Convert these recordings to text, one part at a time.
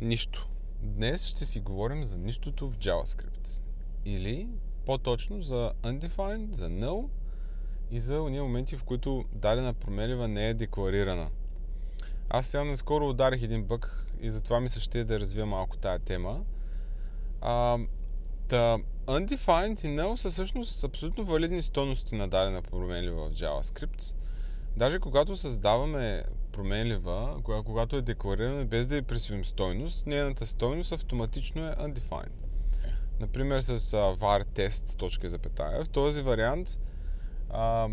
нищо. Днес ще си говорим за нищото в JavaScript. Или по-точно за undefined, за null и за уния моменти, в които дадена променлива не е декларирана. Аз сега наскоро ударих един бък и затова ми се ще да развия малко тая тема. А, та, undefined и null са всъщност абсолютно валидни стойности на дадена променлива в JavaScript. Даже когато създаваме променлива, когато е декларирана без да й присвоим стойност, нейната стойност автоматично е undefined. Например с var test точка запетая. В този вариант а,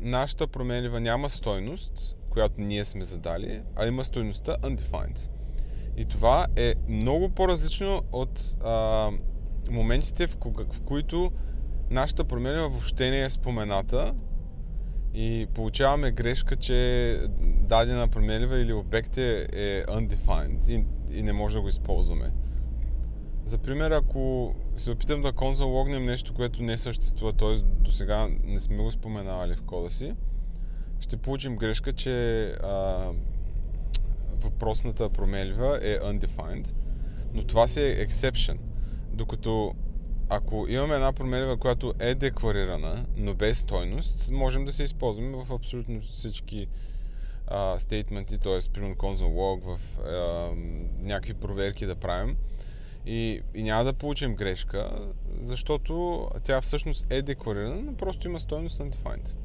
нашата променлива няма стойност, която ние сме задали, а има стойността undefined. И това е много по-различно от а, моментите, в, кога, в които нашата променлива въобще не е спомената и получаваме грешка, че дадена променлива или обект е, е undefined и, и не може да го използваме. За пример, ако се опитам да конзологнем нещо, което не съществува, т.е. до сега не сме го споменавали в кода си, ще получим грешка, че а, въпросната променлива е undefined, но това си е exception. Докато ако имаме една променлива, която е декларирана, но без стойност, можем да се използваме в абсолютно всички а, стейтменти, т.е. примерно console log, в а, някакви проверки да правим. И, и няма да получим грешка, защото тя всъщност е декларирана, но просто има стойност undefined.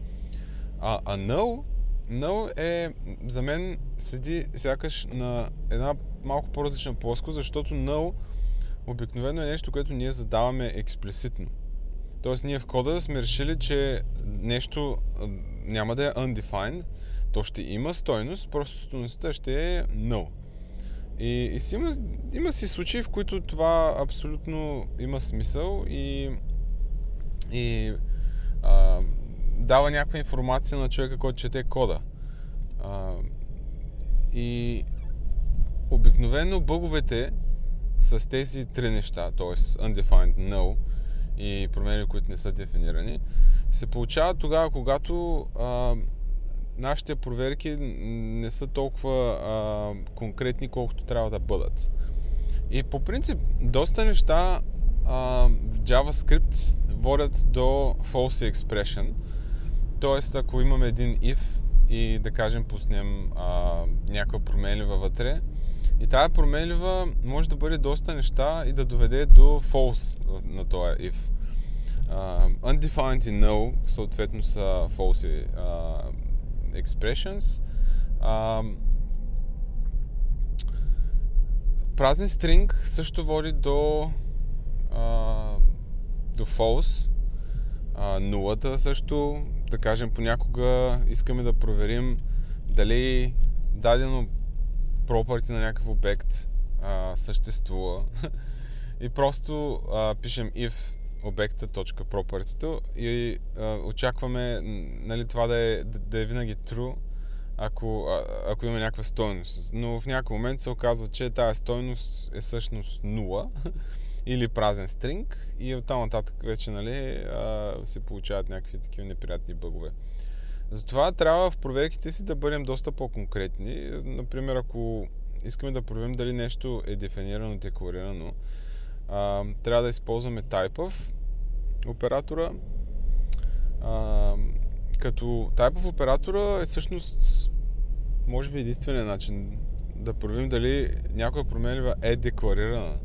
А, а null, null е, за мен седи сякаш на една малко по-различна плоскост, защото null обикновено е нещо, което ние задаваме експлицитно. Тоест ние в кода сме решили, че нещо няма да е undefined, то ще има стойност, просто стойността ще е null. И, и си има, има си случаи, в които това абсолютно има смисъл и, и а, дава някаква информация на човека, който чете кода. А, и обикновено бъговете с тези три неща, т.е. undefined, null и промени, които не са дефинирани, се получават тогава, когато а, нашите проверки не са толкова а, конкретни, колкото трябва да бъдат. И по принцип, доста неща а, в JavaScript водят до false expression. Тоест, ако имаме един if и да кажем пуснем а, някаква променлива вътре, и тази променлива може да бъде доста неща и да доведе до false на този if. Uh, undefined и null съответно са false uh, expressions. Uh, празен string също води до uh, до false. Uh, нулата също, да кажем понякога искаме да проверим дали дадено property на някакъв обект а, съществува и просто а, пишем if обекта.property и а, очакваме нали, това да е, да е винаги true, ако, а, ако има някаква стойност. Но в някакъв момент се оказва, че тази стойност е всъщност 0 или празен стринг и оттам нататък вече нали, а, се получават някакви такива неприятни бъгове. Затова трябва в проверките си да бъдем доста по-конкретни. Например, ако искаме да проверим дали нещо е дефинирано, декларирано, а, трябва да използваме typeof оператора. А, като typeof оператора е всъщност може би единственият начин да проверим дали някоя променлива е декларирана.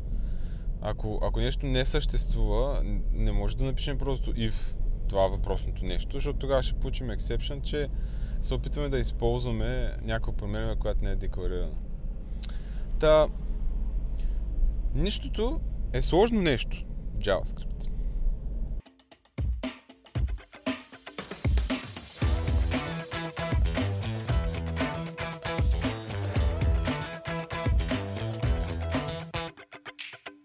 Ако, ако нещо не съществува, не може да напишем просто if това въпросното нещо, защото тогава ще получим exception, че се опитваме да използваме някаква променлива, която не е декларирана. Та, нищото е сложно нещо JavaScript.